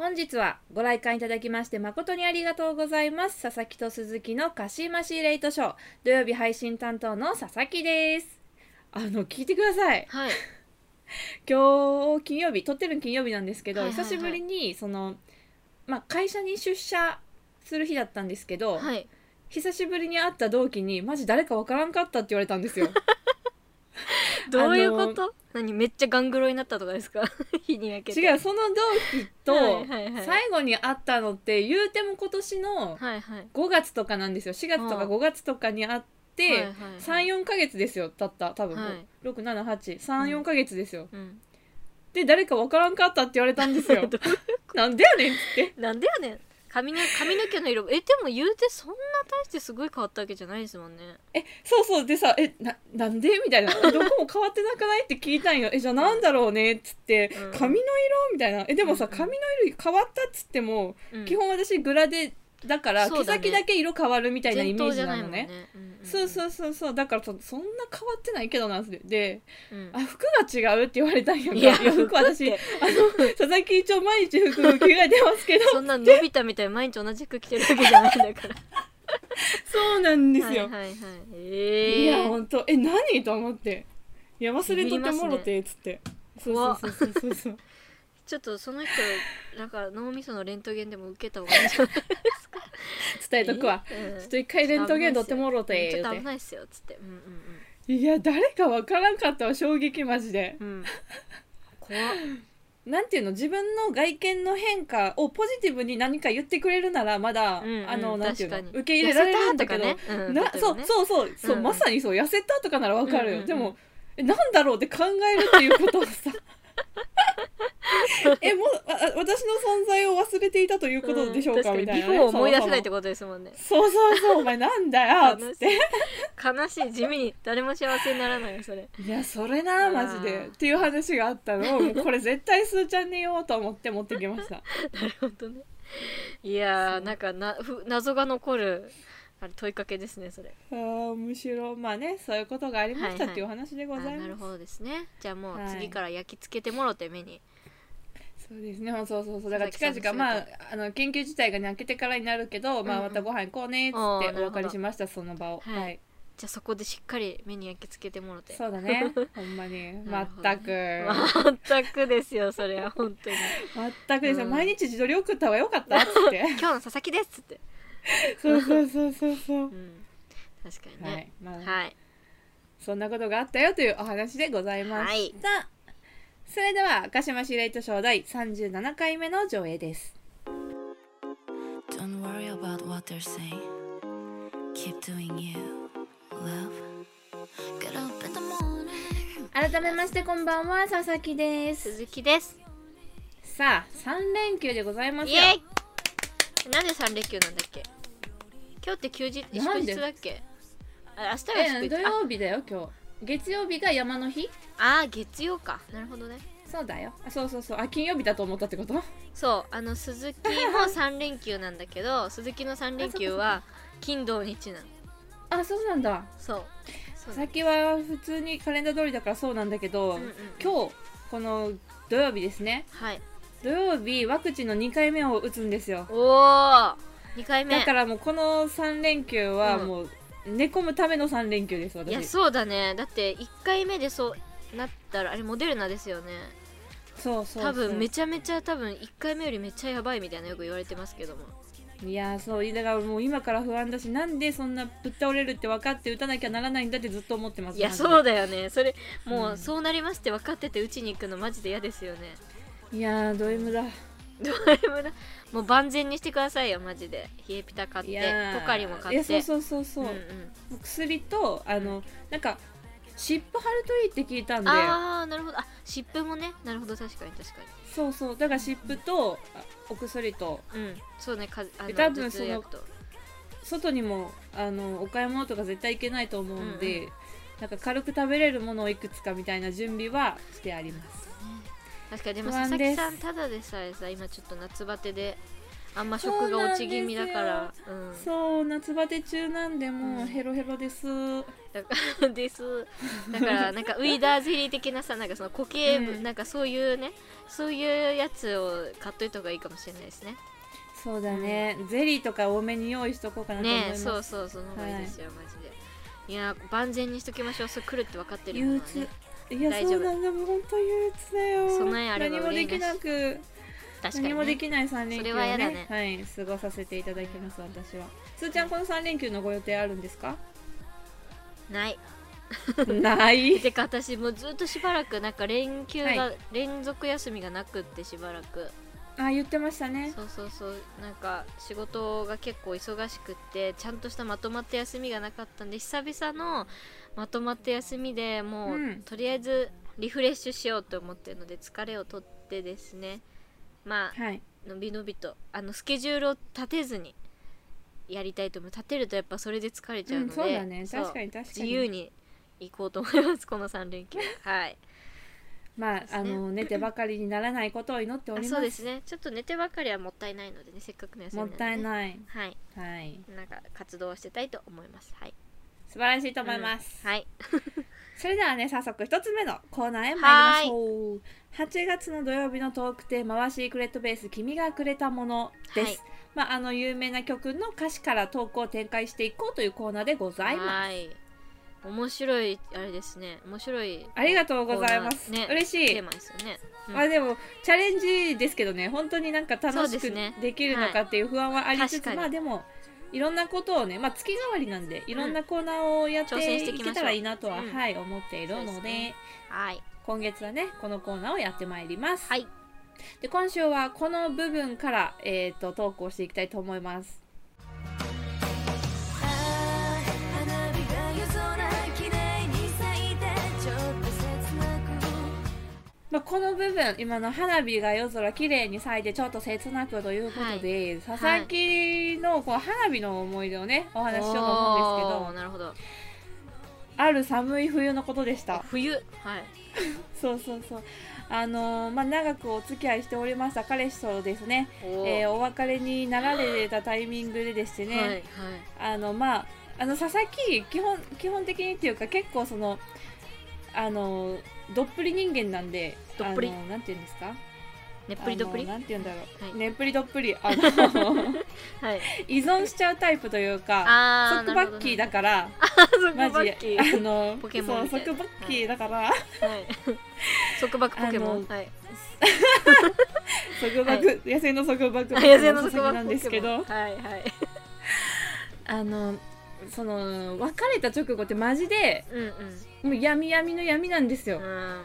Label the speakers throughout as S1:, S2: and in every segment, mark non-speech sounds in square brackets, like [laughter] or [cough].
S1: 本日はご来館いただきまして誠にありがとうございます。佐々木と鈴木のカシマシレイトショー。土曜日配信担当の佐々木です。あの聞いてください。
S2: はい。[laughs]
S1: 今日金曜日撮ってるの金曜日なんですけど、
S2: はいはいはい。
S1: 久しぶりにそのまあ会社に出社する日だったんですけど、
S2: はい。
S1: 久しぶりに会った同期にマジ誰かわからんかったって言われたんですよ。[laughs]
S2: どういうこと？何めっちゃガングロになったとかですか？[laughs] 日に焼けて。
S1: 違うその同期と
S2: はいはいはい。
S1: 最後に会ったのって言うても今年の
S2: はいはい。
S1: 5月とかなんですよ。4月とか
S2: うん
S1: 5月とかに会って、
S2: はいはいはい。
S1: 34ヶ月ですよたった。多分、
S2: はい。
S1: 67834ヶ月ですよ、
S2: うん。
S1: で誰かわからんかったって言われたんですよ。[laughs]
S2: ど
S1: なんでやねんっつって。
S2: なんでやねん髪の髪の毛の色。えでも言うてそんな大してすごい変わったわけじゃないですもんね。
S1: えそうそう。でさえななんで？みたいな。えどこも変わってなくないって聞いたんよ。えじゃあなんだろうね？っつって、
S2: うん。
S1: 髪の色？みたいな。えでもさ
S2: うんうん。
S1: 髪の色変わったっつっても、
S2: うん。
S1: 基本私グラデだから毛先だけ色変わるみたいなイメージなのね。
S2: ね
S1: そうそうそうそう。だからそそんな変わってないけどなで
S2: うん。
S1: あ服が違うって言われたんやんか。
S2: いや
S1: 服私あの佐々木一応毎日服着替えてますけど。[laughs]
S2: そんなのび太みたいに毎日同じ服着てるわけじゃないんだから。[laughs]
S1: そうなんですよ、
S2: はいはいはい。ええ
S1: いやほんと。え何？と思って。いや忘れとってもろてっつって、そうそうそうそうそうそう
S2: ちょっとその人なんか脳みそのレントゲンでも受けた方がいいんじゃない
S1: 伝えとくわ、
S2: うん。
S1: ちょっと一回レントゲン取ってもろて
S2: ちょっと
S1: 言うて
S2: 危ないっすよ。っつって。うんうん
S1: いや誰かわからんかったわ衝撃マジで。
S2: うん。
S1: なんていうの自分の外見の変化をポジティブに何か言ってくれるならまだ、
S2: うんうん。
S1: あのなんていうの受け入れられるんだけど、
S2: ね。うんね
S1: そうそうそうそう、
S2: うん。うん
S1: まさにそう。痩せたとかならわかるよ、
S2: うんうんうん。
S1: でもえなんだろうって考えるっていうことをさ [laughs] えもうああ私の存在を忘れていたということでしょうか、
S2: ん
S1: みたいな、
S2: 確かにビ思い出せないってことですもんね。
S1: そうそうそうお前なんだよっ [laughs] つっ
S2: 悲しい。
S1: て
S2: 悲しい地味に誰も幸せにならないよそれ。
S1: いやそれなマジで。っていう話があったの。[laughs] これ絶対すーちゃんに言おうと思って持ってきました。
S2: なるほどね。いやーなんかなふ謎が残るあれ問いかけですねそれ。
S1: あーむしろまあねそういうことがありましたっていうお話でございます、
S2: あなるほどですね。じゃあもう
S1: はい。
S2: 次から焼き付けてもろて目に、
S1: そうですね。そうそうそう。だから近
S2: 佐々
S1: まああの緊急事態がね開けてからになるけど、まあまたご飯行こうねっつってお別れしましたその場を。
S2: はい。
S1: はい、
S2: じゃあそこでしっかり目に焼き付けてもろて。
S1: そうだね。[laughs] ほんまに。全く。
S2: 全くですよそれは本当に。[laughs]
S1: 全くですよ、
S2: うん。
S1: 毎日自撮り送った方がよかったっつって。[laughs]
S2: 今日の佐々木ですっつって。
S1: そうそうそうそうそう。
S2: うん。確かに
S1: はい。
S2: ね
S1: まあ、
S2: はい。
S1: そんなことがあったよというお話でございました、それでは鹿島シレイトショー第37回目の上映です。
S3: Don't worry about what they're saying. Keep doing you, love. Get up in the morning.
S1: 改めましてこんばんは佐々木です。
S2: 鈴木です。
S1: さあ3連休でございますよ。
S2: イエイ。なんで三連休なんだっけ？今日って休日祝
S1: なんで？
S2: 日だっけ？あ明日が祝日。
S1: え土曜日だよ今日月曜日が山の日？
S2: ああー月曜か。なるほどね。
S1: そうだよ。あそうそうそう。あ金曜日だと思ったってこと？
S2: そう。あの鈴木も3 [laughs] 連休なんだけど鈴木の3連休は金土日なの。
S1: あそうなんだ。
S2: そう。そう。
S1: さっきは普通にカレンダー通りだからそうなんだけど、
S2: うんうんうん。
S1: 今日この土曜日ですね。
S2: はい。
S1: 土曜日ワクチンの2回目を打つんですよ。
S2: おお2回目。
S1: だからもうこの3連休は
S2: うん。
S1: もう寝込むための3連休です
S2: いや
S1: 私
S2: そうだね。だって1回目でそうなったらあれモデルナですよね。
S1: そうそう
S2: 多分めちゃめちゃ多分1回目よりめっちゃやばいみたいなよく言われてますけども。
S1: いやーそう。だからもう今から不安だしなんでそんなぶっ倒れるって分かって打たなきゃならないんだってずっと思ってます
S2: いやそうだよね。それも
S1: う
S2: うんそうなりますって分かってて打ちに行くのマジで嫌ですよね。
S1: いやード M だ。
S2: どれもなもう万全にしてくださいよマジで。冷えピタ買ってポカリも買って。
S1: いやそうそうそうそう、
S2: うんうん。
S1: 薬とあのなんか湿布貼るといいって聞いたんで。
S2: ああなるほど。あ湿布もね。なるほど。確かに確か
S1: そうそう。だから湿布とあお薬と。
S2: にうん。そうねかあの
S1: え多分
S2: 頭痛薬と。
S1: 外にもあのお買い物とか絶対行けないと思うんで、
S2: うんう
S1: なんか軽く食べれるものをいくつかみたいな準備はしてあります
S2: 確かにでも佐々木さんただでさえさ今ちょっと夏バテであんま食が落ち気味だからうん
S1: そう夏バテ中なんでもうヘロヘロです、
S2: だからです。だからなんかウィーダーゼリー的なさなんかその固形部、
S1: うん。
S2: なんかそういうねそういうやつを買っといた方がいいかもしれないですね。
S1: そうだね、ゼリーとか多めに用意しとこうかなと思います、
S2: ねそうそうその方がいいですよ、マジで。いや万全にしときましょう。それ来るって分かってるも
S1: 憂
S2: のはね
S1: 鬱いやそうなんだ。もう本当憂鬱だよ。
S2: 備えあれば
S1: 何もできなく
S2: 確かに、ね、
S1: 何もできない3連
S2: そ
S1: 休を
S2: れは嫌だね。
S1: はい過ごさせていただきます私は。すーちゃんこの3連休のご予定あるんですか？
S2: ない。
S1: ない？[laughs]
S2: てか私もうずっとしばらくなんか連休が、
S1: は
S2: 連続休みがなくってしばらく。
S1: あ言ってましたね。
S2: そうそうそう。なんか仕事が結構忙しくってちゃんとしたまとまった休みがなかったんで久々のまとまった休みでもう、
S1: うん。
S2: とりあえずリフレッシュしようと思ってるので疲れを取ってですね。まあ
S1: はい。
S2: のびのびとあのスケジュールを立てずにやりたいと思う。立てるとやっぱそれで疲れちゃうので、
S1: うんそうだね。確かに確かに。
S2: 自由に行こうと思いますこの3連休。[laughs] はい。
S1: まあ、
S2: すね。
S1: あの寝てばかりにならないことを祈っております。
S2: あそうですね。ちょっと寝てばっかりはもったいないのでねせっかくの休み
S1: も
S2: なんで、ね、
S1: ったいない。
S2: はい。
S1: はい。
S2: なんか活動をしてたいと思います。はい
S1: 素晴らしいと思います、
S2: うんはい。[laughs] [laughs]
S1: それではね早速一つ目のコーナーへ参りましょう。8月の土曜日のトークテーマは「シークレットベース君がくれたもの」です、
S2: はい。
S1: まあ、あの有名な曲の歌詞からトークを展開していこうというコーナーでございます。
S2: はい。面白いあれですね。面白い
S1: ありがとうございます、
S2: ね
S1: 嬉しい。
S2: テーマですよね、うん。
S1: まあでもチャレンジですけどね本当になんか楽しく
S2: で
S1: きるのかっていう不安はありつつ、
S2: 確かに。
S1: まあでもいろんなことをね、まあ、月替わりなんでいろんなコーナーをやって
S2: い
S1: けたらいいなとは、
S2: うん
S1: はい思っているので
S2: ね。はい。
S1: 今月はねこのコーナーをやってまいります、
S2: はい。
S1: で今週はこの部分から、えー、とトークをしていきたいと思いますまあ、この部分今の花火が夜空綺麗に咲いてちょっと切なくということで、佐々木のこう花火の思い出をねお話ししようと思うんですけど
S2: なるほど。
S1: ある寒い冬のことでした。
S2: 冬。はい。[laughs]
S1: そうそうそう。あのーまあ長くお付き合いしておりました彼氏とですね、
S2: おー。
S1: えーお別れになられたタイミングででしてね、
S2: はいはい。
S1: あのまああの佐々木基本基本的にっていうか結構そのあのどっぷり人間なんで
S2: どっぷり。
S1: あのなんていうんですか？
S2: ねっぷりどっぷり？
S1: なんて言うんだろう、
S2: はい。
S1: ねっぷりどっぷり。あの [laughs]
S2: はい。
S1: 依存しちゃうタイプというかソックバッキーだから
S2: 束
S1: マジあの
S2: ポケモン
S1: ソックバッキーだから、
S2: はい。束縛 [laughs] ポケモン。はい。
S1: 束縛、野生の束縛
S2: あ野生の束縛
S1: なんですけど
S2: はいはい。
S1: あのその別れた直後ってマジで
S2: うんうん
S1: もう闇闇の闇なんですよ、
S2: うんまあね。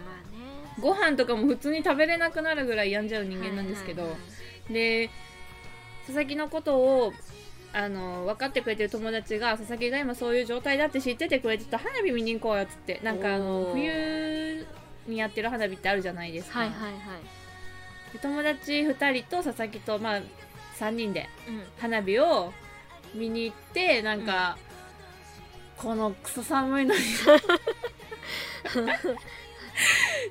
S1: ご飯とかも普通に食べれなくなるぐらい病んじゃう人間なんですけど、
S2: はいはいはい。
S1: で佐々木のことをあの分かってくれてる友達が佐々木が今そういう状態だって知っててくれてた花火見に行こうよっつってなんかあの冬にやってる花火ってあるじゃないですか、
S2: はいはいはい
S1: で友達2人と佐々木とまあ3人で
S2: うん。
S1: 花火を見に行ってなんか、このクソ寒いのに。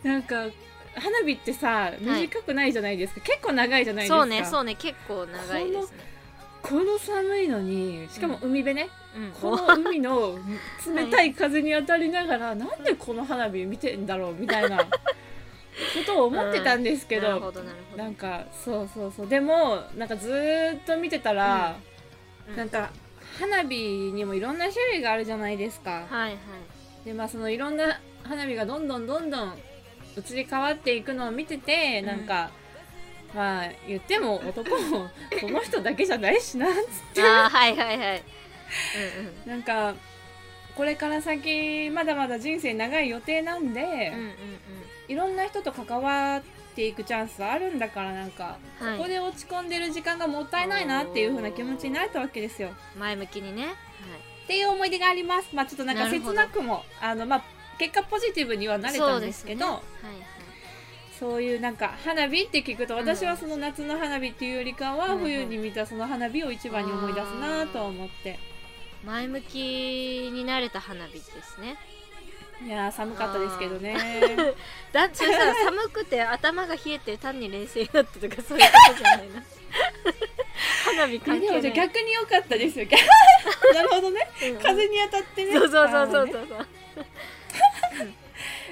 S1: なんか花火ってさ短くないじゃないですか、結構長いじゃないですか。
S2: そうねそうね。結構長いですね。
S1: この寒いのにしかも海辺ね、
S2: うん。
S1: この海の [laughs] 冷たい風に当たりながら、なんでこの花火見てんだろうみたいな [laughs] ことを思ってたんですけど,、
S2: なるほどな
S1: んかそうそうそう。でもなんかずーっと見てたら、
S2: うん。
S1: なんか花火にもいろんな種類があるじゃないですか、
S2: はいはい。
S1: でまあそのいろんな花火がどんどんどんどん移り変わっていくのを見てて、
S2: うん。
S1: なんかまあ言っても男も [laughs] その人だけじゃないしなっつって。
S2: あーはいはいはい。うん
S1: なんかこれから先まだまだ人生長い予定なんで、
S2: うんうんうん。
S1: いろんな人と関わっていくチャンスあるんだからなんか、
S2: うんはい。
S1: ここで落ち込んでる時間がもったいないなっていう風な気持ちになったわけですよ。
S2: 前向きにね。
S1: っていう思い出があります。まあちょっとなんか切
S2: な
S1: くもあのまあ結果ポジティブにはなれたんですけど。
S2: そうですね
S1: そういうなんか花火って聞くと
S2: ん。
S1: 私はその夏の花火っていうよりかは冬に見たその花火を一番に思い出すなと思って。
S2: はい。前向きになれた花火ですね
S1: いやー寒かったですけどね。
S2: だそれさ [laughs] 寒くて頭が冷えて単に冷静になってとかそういうことじゃないな。花火関係ない。
S1: 逆に良かったですよ。[laughs] なるほどね。
S2: うん。
S1: 風に当たってね。
S2: そうそうそうそうそう。そう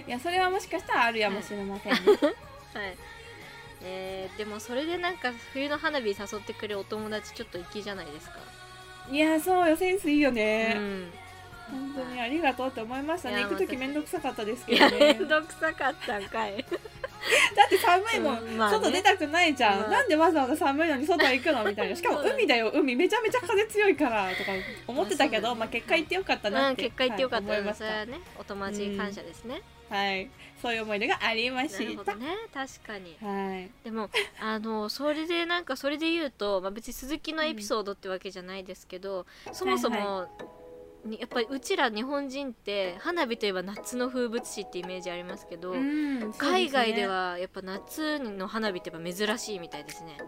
S1: いやそれはもしかしたらあるやもしれませんね。[laughs]
S2: はい。えー、でもそれでなんか冬の花火誘ってくれるお友達ちょっと粋じゃないですか、
S1: いやそうよ。センスいいよ
S2: う
S1: ね、
S2: ん
S1: 本当にありがとうって思いましたね。行く時めんどくさかったですけどね。
S2: めんどくさかったんかい。
S1: だって寒いもん、
S2: うんまあね。
S1: 外出たくないじゃん、
S2: まあ。
S1: なんでわざわざ寒いのに外行くの？みたいな。しかも海だよ。海。めちゃめちゃ風強いから。とか思ってたけど、
S2: まあ
S1: まあ、結果行ってよかったな
S2: うん
S1: って、
S2: 結果言ってよかった、
S1: はい思いました。
S2: ねお友達に感謝ですね、
S1: はい。そういう思い出がありま
S2: な
S1: した。
S2: るほどね。確かに。
S1: はい。
S2: でもあのそれでなんかそれで言うと、まあ、別に鈴木のエピソードってわけじゃないですけど、そもそも、にやっぱりうちら日本人って花火といえば夏の風物詩ってイメージありますけど、
S1: うん
S2: 海外ではやっぱ夏の花火ってやっぱ珍しいみたいですね。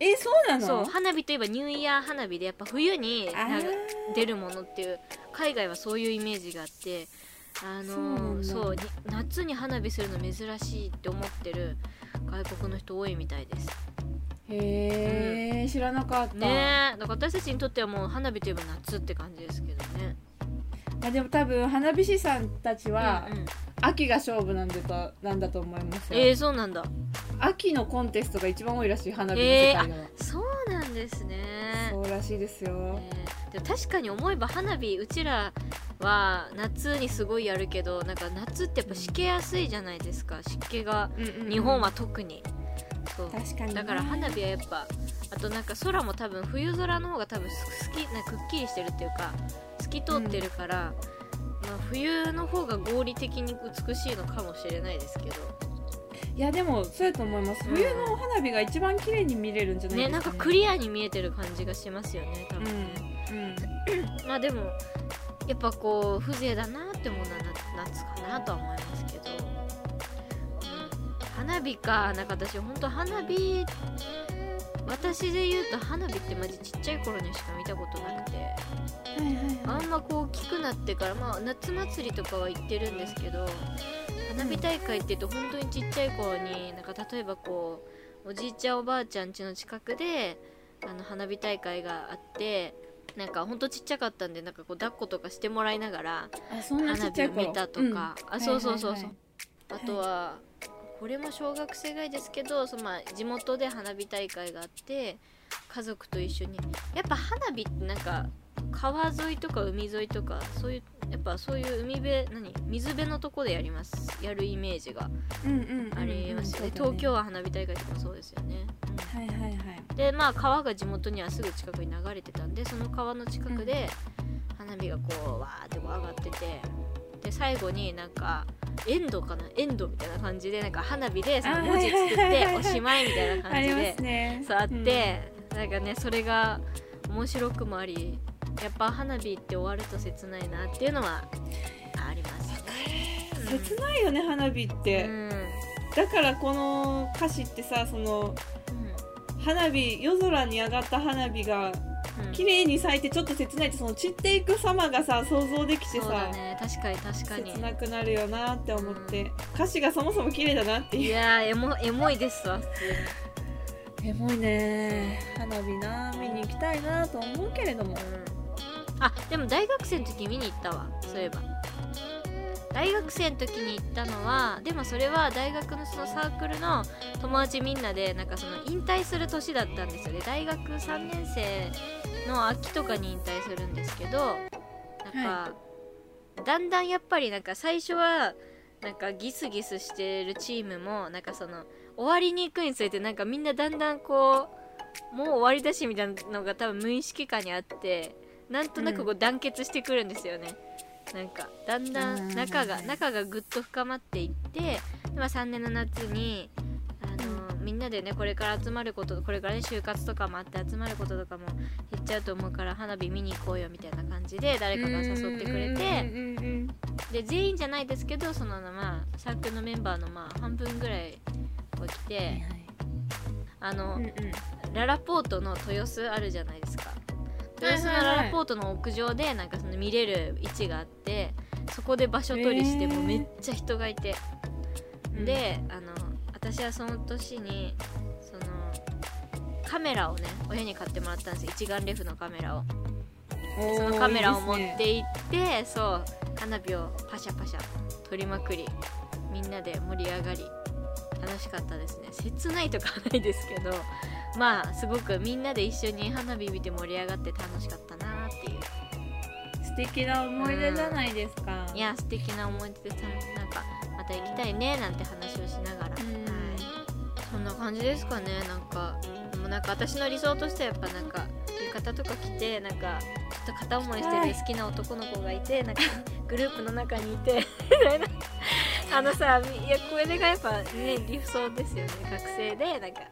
S1: えそうなの？
S2: そう花火といえばニューイヤー花火でやっぱ冬に
S1: あ
S2: なんか
S1: ー
S2: 出るものっていう海外はそういうイメージがあってあのー
S1: そう
S2: 夏に花火するの珍しいって思ってる外国の人多いみたいです
S1: へえ、知らなかった、
S2: ねえ。だから私たちにとってはもう花火といえば夏って感じですけどね。
S1: まあ、でも多分花火師さんたちは
S2: うんうん。
S1: 秋が勝負なんだとなんだと思いますよ、
S2: えー、そうなんだ。
S1: 秋のコンテストが一番多いらしい花火の世界では、
S2: そうなんですね。
S1: そうらしいですよ、
S2: ねでも確かに思えば花火うちらは夏にすごいやるけどなんか夏ってやっぱしけやすいじゃないですか。湿気が
S1: うんうんうん。
S2: 日本は特に、そう。
S1: 確かにね。
S2: だから花火はやっぱあとなんか空も多分冬空の方が多分す好きなくっきりしてるっていうか透き通ってるから、まあ、冬の方が合理的に美しいのかもしれないですけど。
S1: いやでもそうやと思います、
S2: うん。
S1: 冬の花火が一番綺麗に見れるんじゃないですか、
S2: ね。なんかクリアに見えてる感じがしますよね多分。ね、
S1: うん。
S2: まあでもやっぱこう風情だなって思うのはな夏かなとは思いますけど、うん、花火かなんか私本当花火私で言うと花火ってマジちっちゃい頃にしか見たことなくて
S1: はいはいはい。
S2: あんまこう大きくなってからまあ夏祭りとかは行ってるんですけど花火大会って言うと本当にちっちゃい頃になんか例えばこうおじいちゃんおばあちゃん家の近くであの花火大会があってなんかほんとちっちゃかったんでなんかこう抱っことかしてもらいながら花火を見たとか、あそうそうそうそう、
S1: はいはい。
S2: あとは、これも小学生ぐらいですけどそのまあ地元で花火大会があって家族と一緒に。やっぱ花火ってなんか川沿いとか海沿いとかそういうやっぱそういう海辺何水辺のとこでやります。やるイメージが。ありますよね,、東京は花火大会とかもそうですよね、うん
S1: はいはいはい。
S2: でまあ川が地元にはすぐ近くに流れてたんでその川の近くで花火がこうわーってこう上がっててで最後になんかエンドかな？エンドみたいな感じでなんか花火でその文字作っておしまいみたいな感じで。す
S1: ね。
S2: そうあって、なんかねそれが面白くもありやっぱ花火って終わると切ないなっていうのはありますね。
S1: うん切ないよね花火って、
S2: うん。
S1: だからこの歌詞ってさその花火夜空に上がった花火が
S2: うん
S1: 綺麗に咲いてちょっと切ないってその散っていく様がさ想像できてさ、
S2: ね。確かに確かに。
S1: 切なくなるよなって思って、歌詞がそもそも綺麗だなって
S2: い
S1: いう
S2: やーエモエモいですわ。普通に
S1: エモいね。花火な見に行きたいなと思うけれども。
S2: うん。あでも大学生の時見に行ったわ。そういえば。大学生の時に行ったのはでもそれは大学のそのサークルの友達みんなでなんかその引退する年だったんですよね。大学3年生の秋とかに引退するんですけどなんか、だんだんやっぱりなんか最初はなんかギスギスしてるチームもなんかその終わりに行くにつれてなんかみんなだんだんこうもう終わりだしみたいなのが多分無意識下にあってなんとなくこう団結してくるんですよね、なんかだんだん仲が
S1: うん。
S2: 仲がぐっと深まっていってで、まあ、3年の夏にみんなでねこれから集まることこれからね就活とかもあって集まることとかも減っちゃうと思うから花火見に行こうよみたいな感じで誰かが誘ってくれてで全員じゃないですけどそのまあサークルのメンバーのまあ半分ぐらいこう来てあの、
S1: はい。うんうん。
S2: ララポートの豊洲あるじゃないですか。豊洲のララポートの屋上でなんかその見れる位置があってそこで場所取りしてもうめっちゃ人がいて、
S1: うん。
S2: であの私はその年にそのカメラをね親に買ってもらったんですよ。一眼レフのカメラを。そのカメラを持って行ってそう花火をパシャパシャ撮りまくりみんなで盛り上がり楽しかったですね。切ないとかはないですけどまあすごくみんなで一緒に花火見て盛り上がって楽しかったなっていう。
S1: 素敵な思い出じゃないですか、
S2: いや素敵な思い出でなんかまた行きたいねなんて話をしながら、
S1: うん。
S2: はい、そんな感じですかね。なんかでもなんか私の理想としてはやっぱなんか浴衣とか着てなんかちょっと片思いしてる好きな男の子がいてなんかグループの中にいてあのさいやこれがやっぱね理想ですよね。学生でなんかい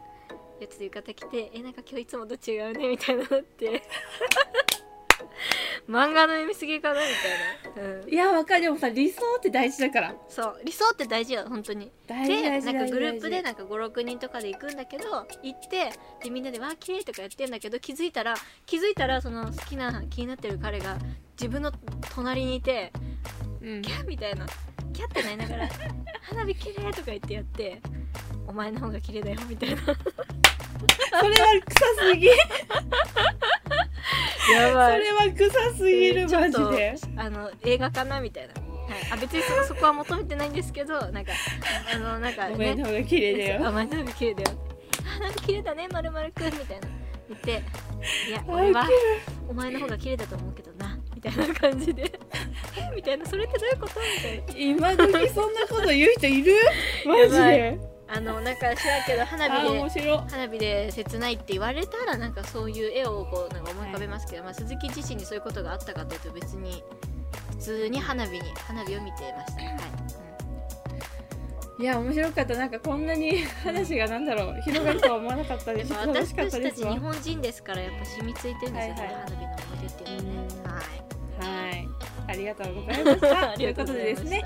S2: やちょっと浴衣着てえなんか今日いつもと違うねみたいなのって漫画の読みすぎかなみたいな、うん、
S1: いやわかる。でもさ理想って大事だから。
S2: そう。理想って大事よ本当に。
S1: 大事
S2: で
S1: 大事
S2: なんかグループでなんか56人とかで行くんだけど行ってでみんなで「わー綺麗とかやってんだけど気づいたら気づいたらその好きな気になってる彼が自分の隣にいて
S1: うん。
S2: キャッみたいな。キャッてなりながら「花火綺麗とか言ってやって「お前の方が綺麗だよ」みたいな。
S1: それは臭すぎ
S2: や
S1: それは臭すぎるマジ
S2: ちょっ
S1: で。
S2: とあの映画かなみたいな、はい、あ別にそそこは求めてないんですけどなんかあのなんかね。
S1: お前の方が綺麗だよ。
S2: あ、前の綺麗だよ。あ、なんか綺麗だね、まるまるくんみたいな。言って、いや、
S1: あ
S2: 俺は
S1: 綺
S2: お前の方が綺麗だと思うけどな、みたいな感じで。え [laughs] みたいな、それってどういうこと？みたいな。
S1: 今時そんなこと言う人いる？マジで
S2: あの、なんか知らんけど、花火で花火で切ないって言われたらなんかそういう絵をこうなんか思い浮かべますけど、まあ、鈴木自身にそういうことがあったかというと別に普通に花火に花火を見てました、[clears throat] はい。
S1: いや面白かった。なんかこんなに [laughs] 話がなんだろう。広がるとは思わなかった
S2: うん、
S1: です
S2: 私たち日本人ですからやっぱ染みついてるんですよ、
S1: はいはい。
S2: 花火の思い出っていうのはね、
S1: うん。
S2: はい
S1: はい。ありがとうございました。[laughs]
S2: あ
S1: ということでですね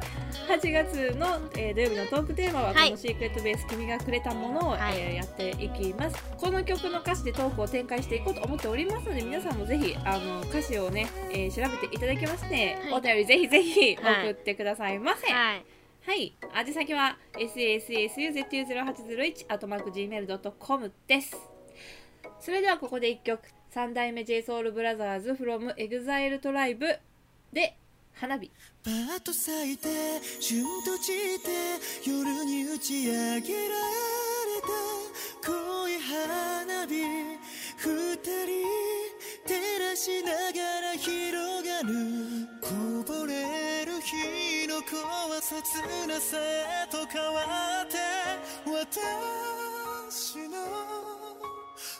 S1: 8月の、えー土曜日のトークテーマは、
S2: はい。
S1: このシークレットベース君がくれたものを、
S2: はい。
S1: えーやっていきます。この曲の歌詞でトークを展開していこうと思っておりますので皆さんもぜひあの歌詞をね、えー調べていただきまして、
S2: はい。
S1: お便りぜひぜひ
S2: はい
S1: 送ってくださいませ。はい、
S2: はい。
S1: 宛先は sassuzu0801 アトマーク gmail.com です。それではここで1曲三代目 JSOULBROTHERS from EXILE TRIBE で花火。
S4: パーッと咲いて旬と散って夜に打ち上げられた濃い花火。二人照らしながら広がる。こぼれる日の子は切なさと変わって私の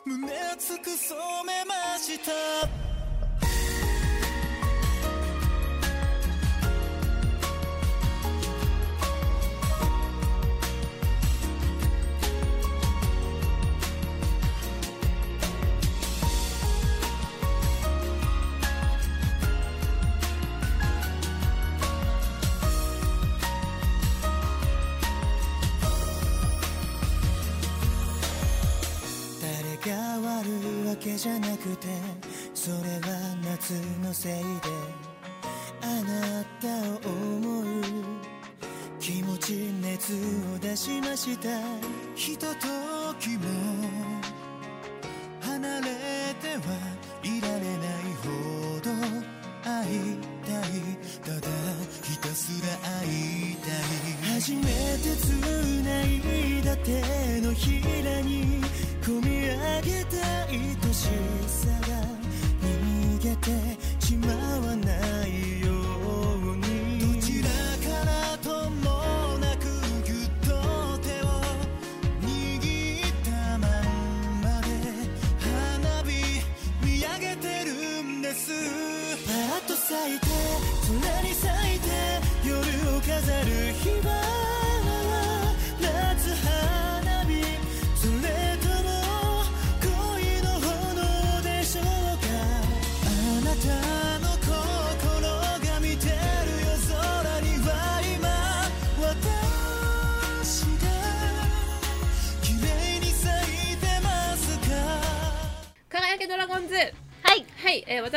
S4: 胸熱く染めました。じゃなくてそれは夏のせいであなたを思う。気持ち熱を出しました。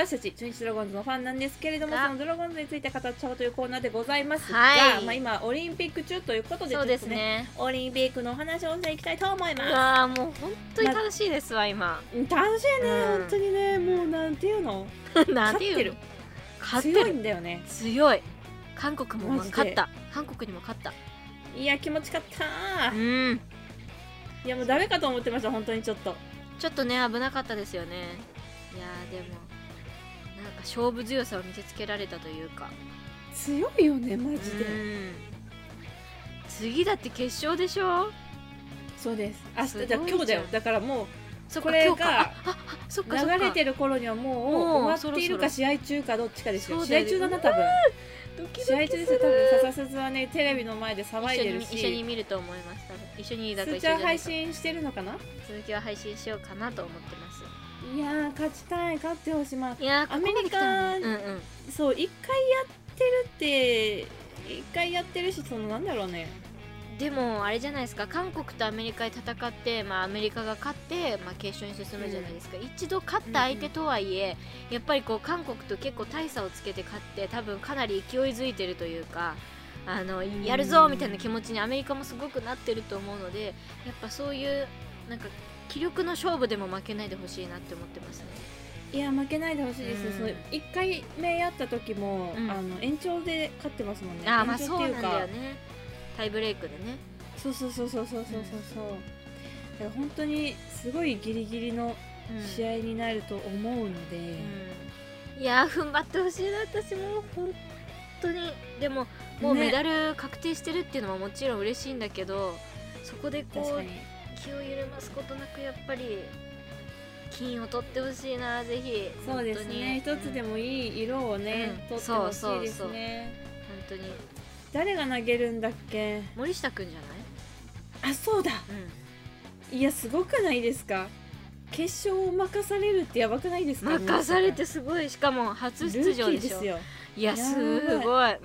S4: 私
S1: たち中日ドラゴンズのファンなんですけれども
S2: が。
S1: そのドラゴンズについて語っちゃおうというコーナーでございますが、
S2: はい。
S1: まあ、今オリンピック中ということでちょっと
S2: そうですね。
S1: オリンピックのお話をしていきたいと思いうま
S2: わーもう本当に楽しいですわ今。
S1: す楽しいね、
S2: うん
S1: 本当にねもうなんていうの？[laughs]
S2: なんていうの？
S1: 勝ってる。
S2: 勝って
S1: 強い
S2: る。
S1: んだよね
S2: 強い。韓国も勝った。韓国にも勝った。
S1: いや気持ちかった
S2: うん。
S1: いやもうダメかと思ってました本当にちょっと。
S2: ちょっとね危なかったですよね。いやーでもなんか勝負強さを見せつけられたというか。
S1: 強いよねマジで、
S2: うん。次だって決勝でしょ？
S1: そうです。明日ゃあ今日だよ。だからもう
S2: そっ
S1: これが流れてる頃にはもう終わっているか試合中かどっちかですよ。
S2: ね。
S1: 合中だな多分。試合中ですよ多分。笹鈴はねテレビの前で騒いでる
S2: 一緒に一緒に
S1: し
S2: 見ると思います多分。一緒にだから一緒じゃないか。
S1: 信してるのかな？
S2: 続きは配信しようかなと思ってます
S1: いやー勝ちたい勝ってほしい。まあ
S2: いやー
S1: アメリカ
S2: うんうん。
S1: そう一回やってるって一回やってるしそのなんだろうね。
S2: でもあれじゃないですか。韓国とアメリカで戦って、まあ、アメリカが勝って、まあ、決勝に進むじゃないですか、一度勝った相手とはいえ、やっぱりこう韓国と結構大差をつけて勝って多分かなり勢いづいてるというかあの
S1: ん。
S2: やるぞみたいな気持ちにアメリカもすごくなってると思うのでやっぱそういうなんか気力の勝負でも負けないでほしいなって思ってますね。
S1: いや負けないでほしいです、
S2: うん、
S1: その1回目やった時も、
S2: うん、
S1: あの延長で勝ってますもんね。
S2: あまあそうなんだよね。タイブレイクでね。
S1: そうそうそうそうそうそうそう、う。ん、だから本当にすごいギリギリの試合になると思うので、
S2: うん、いや踏ん張ってほしいな私も本当に。でももうメダル確定してるっていうのももちろん嬉しいんだけど、ね、そこでこう気を緩ますことなくやっぱり金を取ってほしいなぜひ。
S1: そうですね。一つで
S2: も
S1: もいい色をね、
S2: うん。
S1: 取ってほしいです
S2: そうそう
S1: ね
S2: 本当に。
S1: 誰が投げるんだっけ？
S2: 森下くんじゃ
S1: あそうだ。
S2: ない、
S1: いやすごくないですか？決勝を任されるってやばくないですか？
S2: 任されてすごい。しかも初出場でしょ。
S1: ですよ。
S2: いやすごい、うん、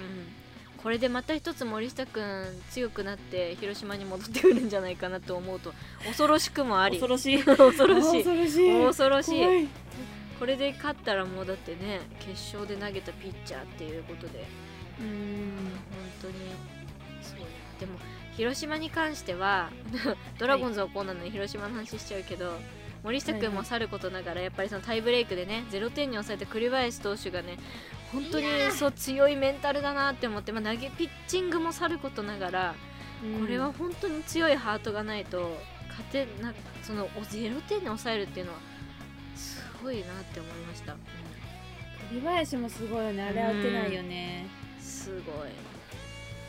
S2: これでまた一つ森下くん強くなって広島に戻ってくるんじゃないかなと思うと恐ろしくもあり。
S1: 恐ろしい。[laughs]
S2: 恐ろしい。
S1: 恐ろしい。
S2: これで勝ったらもうだってね決勝で投げたピッチャーっていうことで。
S1: うーん
S2: 本当に。そう。やでも広島に関しては [laughs] ドラゴンズはこうなのに広島の話しちゃうけど、森下君もさることながらやっぱりそのタイブレイクでね0点に抑えた栗林投手がね本当にそう強いメンタルだなって思って、まあ、投げピッチングもさることながらこれは本当に強いハートがないと勝てなそのお0点に抑えるっていうのはすごいなって思いました、うん。
S1: 栗林もすごいよね。あれは打てないよね。
S2: すごい、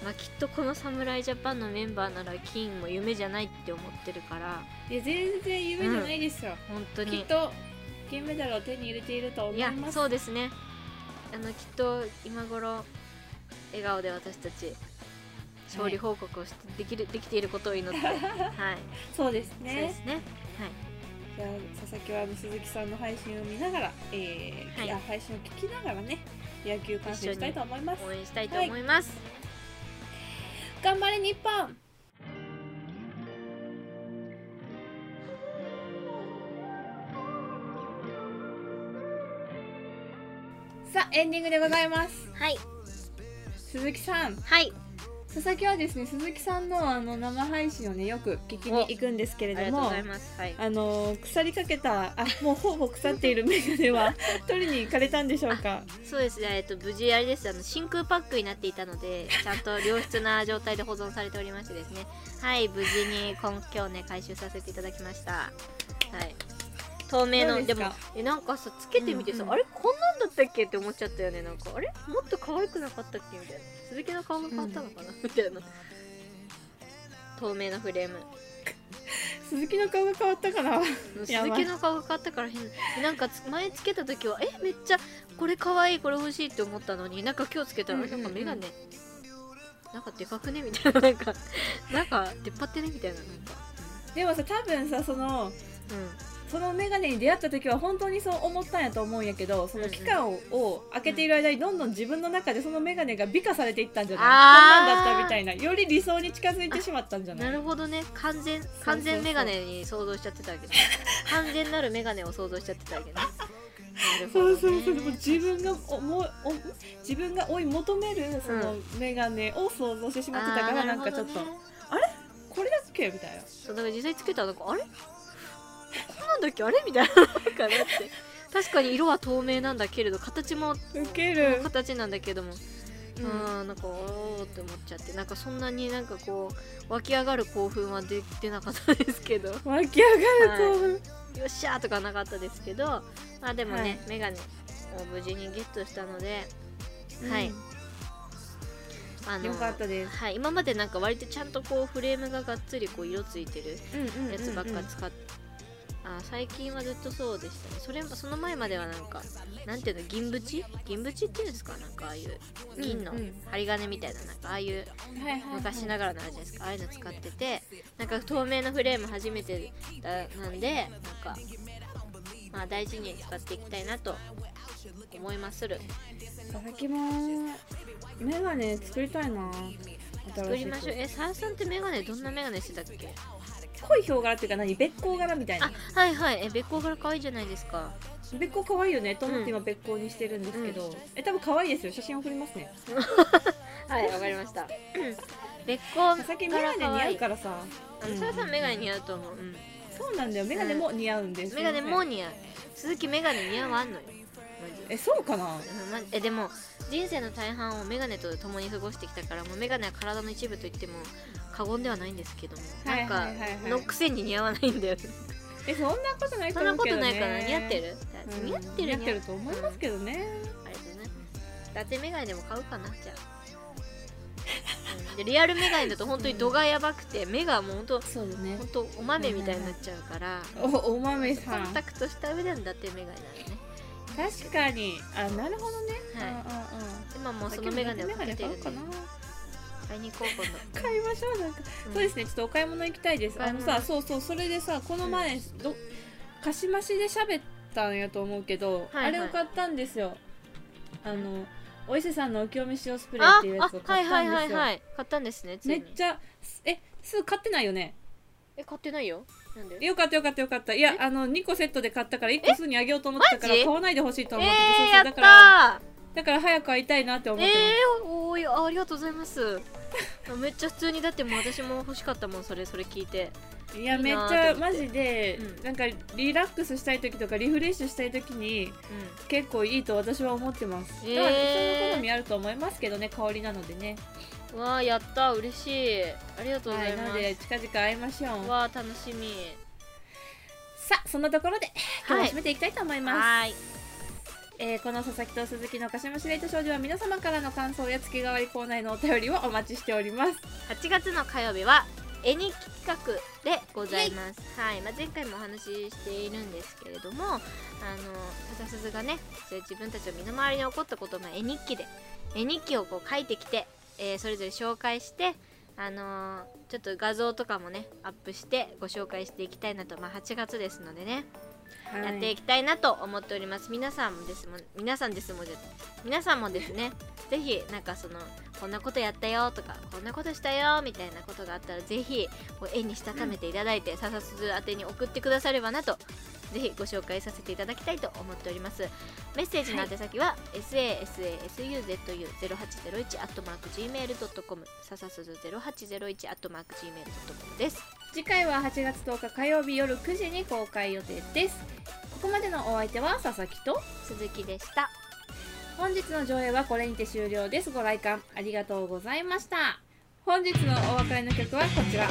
S2: まあ、きっとこの侍ジャパンのメンバーなら金も夢じゃないって思ってるから。
S1: いや全然夢じゃないですよ、
S2: 本当に。
S1: きっと金メダルを手に入れていると思
S2: いや
S1: います
S2: そうですね。あのきっと今頃笑顔で私たち勝利報告をしてできる、できていることを祈って。はい、[laughs]
S1: そうです
S2: そう
S1: ね
S2: ですね。
S1: じゃあ佐々木は鈴木さんの配信を見ながら、えー
S2: はい。
S1: あ配信を聞きながらね野球観戦したいと思います。
S2: 応援したいと思います、
S1: 頑張れ日本。さあエンディングでございます。
S2: はい。
S1: 鈴木さん。
S2: はい
S1: 佐々木はですね鈴木さんのあの生配信をねよく聞きに行くんですけれども
S2: あはい。
S1: あの腐りかけたあもうほぼ腐っているメガネは取りに行かれたんでしょうか？
S2: そうですね、えっと、無事あれです。あの真空パックになっていたのでちゃんと良質な状態で保存されておりましてですね。はい無事に今今日ね回収させていただきました。はい透明のでもえなんかさつけてみてさ、
S1: うんうん
S2: あれこんなんだったっけ？って思っちゃったよね。なんかあれ？もっと可愛くなかったっけ？みたいな。鈴木の顔が変わったのかな、みたいな。透明のフレーム。[laughs]
S1: 鈴木の顔が変わったかな
S2: 鈴
S1: い。
S2: 木の顔が変わったから変なんかつ前つけた時はえめっちゃこれ可愛いこれ欲しいって思ったのになんか今日つけたら、
S1: うんうんうん。
S2: なんか眼鏡。なんかでかくね？みたいな。なんかなんか出っ張ってね？みたいな。なんか。
S1: でもさ多分さその
S2: うん、
S1: そのメガネに出会った時は本当にそう思ったんやと思うんやけどその期間を,、を空けている間にどんどん自分の中でそのメガネが美化されていったんじゃない？こんなんだったみたいなより理想に近づいてしまったんじゃない？
S2: なるほどね。完全完全メガネに想像しちゃってたわけね。完全なるメガネを想像しちゃってたわけね。
S1: そうそうそう。自分がおもお自分が追い求めるそのメガネを想像してしまってたから、
S2: あー
S1: なんかちょっと、
S2: るほどね
S1: これだっけ？みたいな。
S2: そうだから実際つけたらなんかあれ？[laughs] なんだっけあれみたいな。かなって確かに色は透明なんだけれど形も
S1: ウケる。
S2: 形なんだけども。
S1: うん。
S2: うんなんかおーって思っちゃってなんかそんなになんかこう湧き上がる興奮は出てなかったですけど。よ
S1: 湧き上がる興奮、
S2: っしゃーとかなかったですけど。まあでもね、
S1: はい。
S2: メガネを無事にゲットしたのではい。あ
S1: うんよかったです。
S2: はい、今までなんか割とちゃんとこうフレームががっつりこう色ついてるやつばっか使っあ最近はずっとそうでしたね。それその前まではなんかなんていうの銀縁？銀縁っていうんですか？なんかああいう銀の針金みたいななんかああいう昔ながらのあるじゃないですか？ああいうの使っててなんか透明なフレーム初めてだなんでなんかまあ大事に使っていきたいなと思いまする。
S1: 佐々木もメガネ作りたいな。
S2: 作りましょう。えサーさんってメガネどんなメガネしてたっけ？
S1: 濃いヒョウ柄っていうか何べっ甲柄みたいな。
S2: あはいはい。えべっ甲柄可愛いじゃないですか。
S1: べっ甲可愛いよねと思って今べっ甲にしてるんですけど、え多分可愛いですよ。写真送りますね。
S2: はいわかりました。[laughs] べっ甲
S1: 佐々木メガネ似合うからさ。
S2: あのサーさんメガネ似合うと思う、うん、
S1: そうなんだよ。メガネも似合うんです、
S2: メガネも似合う。鈴木メガネ似合わんのよ
S1: えそうかな？
S2: えでも人生の大半をメガネと共に過ごしてきたからもうメガネは体の一部と言っても過言ではないんですけども、
S1: はいはいはいはい。
S2: なんかのくせに似合わないんだよね。
S1: えそんなことないと
S2: そんなこ
S1: 思うけどね。
S2: とないから似合ってる、
S1: うん。
S2: 似合ってる
S1: 似合ってると思いますけどね、
S2: あれだね伊達メガネでも買うかなじゃあ、うん。でリアルメガネだと本当に度がやばくて [laughs] 目がもう本当
S1: そうだね。
S2: 本当お豆みたいになっちゃうから
S1: おお豆
S2: コ
S1: さん。
S2: ンタクトした上での伊達メガネなのね。
S1: 確かに。あなるほどね、
S2: はい。
S1: うんうんうん。
S2: 今もうそのメガネをかけてるんで
S1: メガネ買おうか
S2: 買いに行こう今度。
S1: な [laughs] 買いましょうなんか、
S2: うん。
S1: そうですねちょっとお買い物行きたいです。あのさそうそうそれでさこの前、どかしましで喋ったんやと思うけど、
S2: はいはい。
S1: あれを買ったんですよ。あのお伊勢さんのお清め塩スプレーっていうやつを買ったんですよ、
S2: はいはい買ったんですね
S1: めっちゃえすぐ買ってないよね？
S2: え買ってないよ。なんで？
S1: よかったよかったよかった。いやあの2個セットで買ったから1個すぐにあげようと思ってたから買わないでほしいと思ってて、
S2: えー、
S1: そうそうだから
S2: ー。
S1: だから早く会いたいなって思ってます、
S2: えー、おーいあありがとうございます [laughs] めっちゃ普通にだってもう私も欲しかったもんそれそれ聞いて。
S1: いやめっちゃマジで、
S2: うん。
S1: なんかリラックスしたい時とかリフレッシュしたい時に結構いいと私は思ってます、
S2: へー。
S1: だから人の好みあると思いますけどね香りなのでね。
S2: うんわあやった嬉しい。ありがとうござ
S1: はいいな
S2: ます、
S1: ので近々会いましょう。
S2: わあ楽しみ。
S1: さあそんなところで今日は締めていきたいと思います、
S2: はーい
S1: えーこの佐々木と鈴木の鹿島司令と少女は皆様からの感想や月替わりコーナーへのお便りをお待ちしております。
S2: 8月の火曜日は絵日記企画でございます、はい。まあ、前回もお話ししているんですけれどもあの笹鈴がね自分たちの身の回りに起こったことをまあ絵日記で絵日記をこう書いてきて、えーそれぞれ紹介してあのーちょっと画像とかもねアップしてご紹介していきたいなと、まあ、8月ですのでね、やっていきたいなと思っております。皆さんもですもん皆さんですもんじゃ皆さんもですね [laughs] ぜひなんかそのこんなことやったよとかこんなことしたよみたいなことがあったらぜひ絵にしたためていただいて、ささすず宛てに送ってくださればなとぜひご紹介させていただきたいと思っております。メッセージの宛先は、sasasuzu01-gmail.com ささすず 0801-gmail.com です
S1: 次回は8月10日火曜日夜9時に公開予定です。ここまでのお相手は佐々木と
S2: 鈴木でした。
S1: 本日の上映はこれにて終了です。ご来館ありがとうございました。本日のお別れの曲はこちら。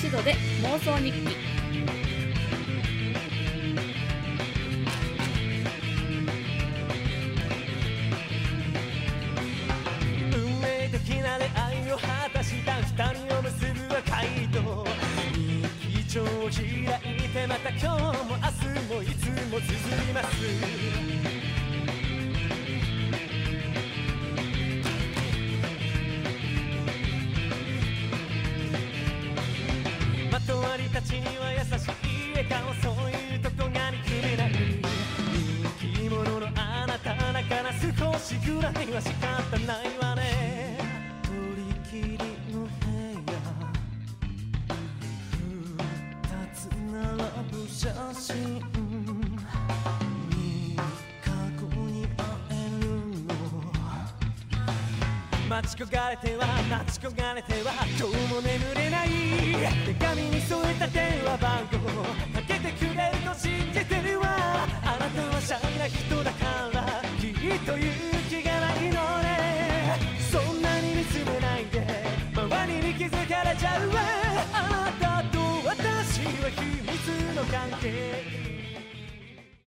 S1: シドで妄想日記
S4: てまた今日も明日もいつも続きます。まとわりたちには優しい笑顔そういうとこが憎めない人気者のあなただから少しぐらいは仕方ない。
S5: れては待ち焦がれ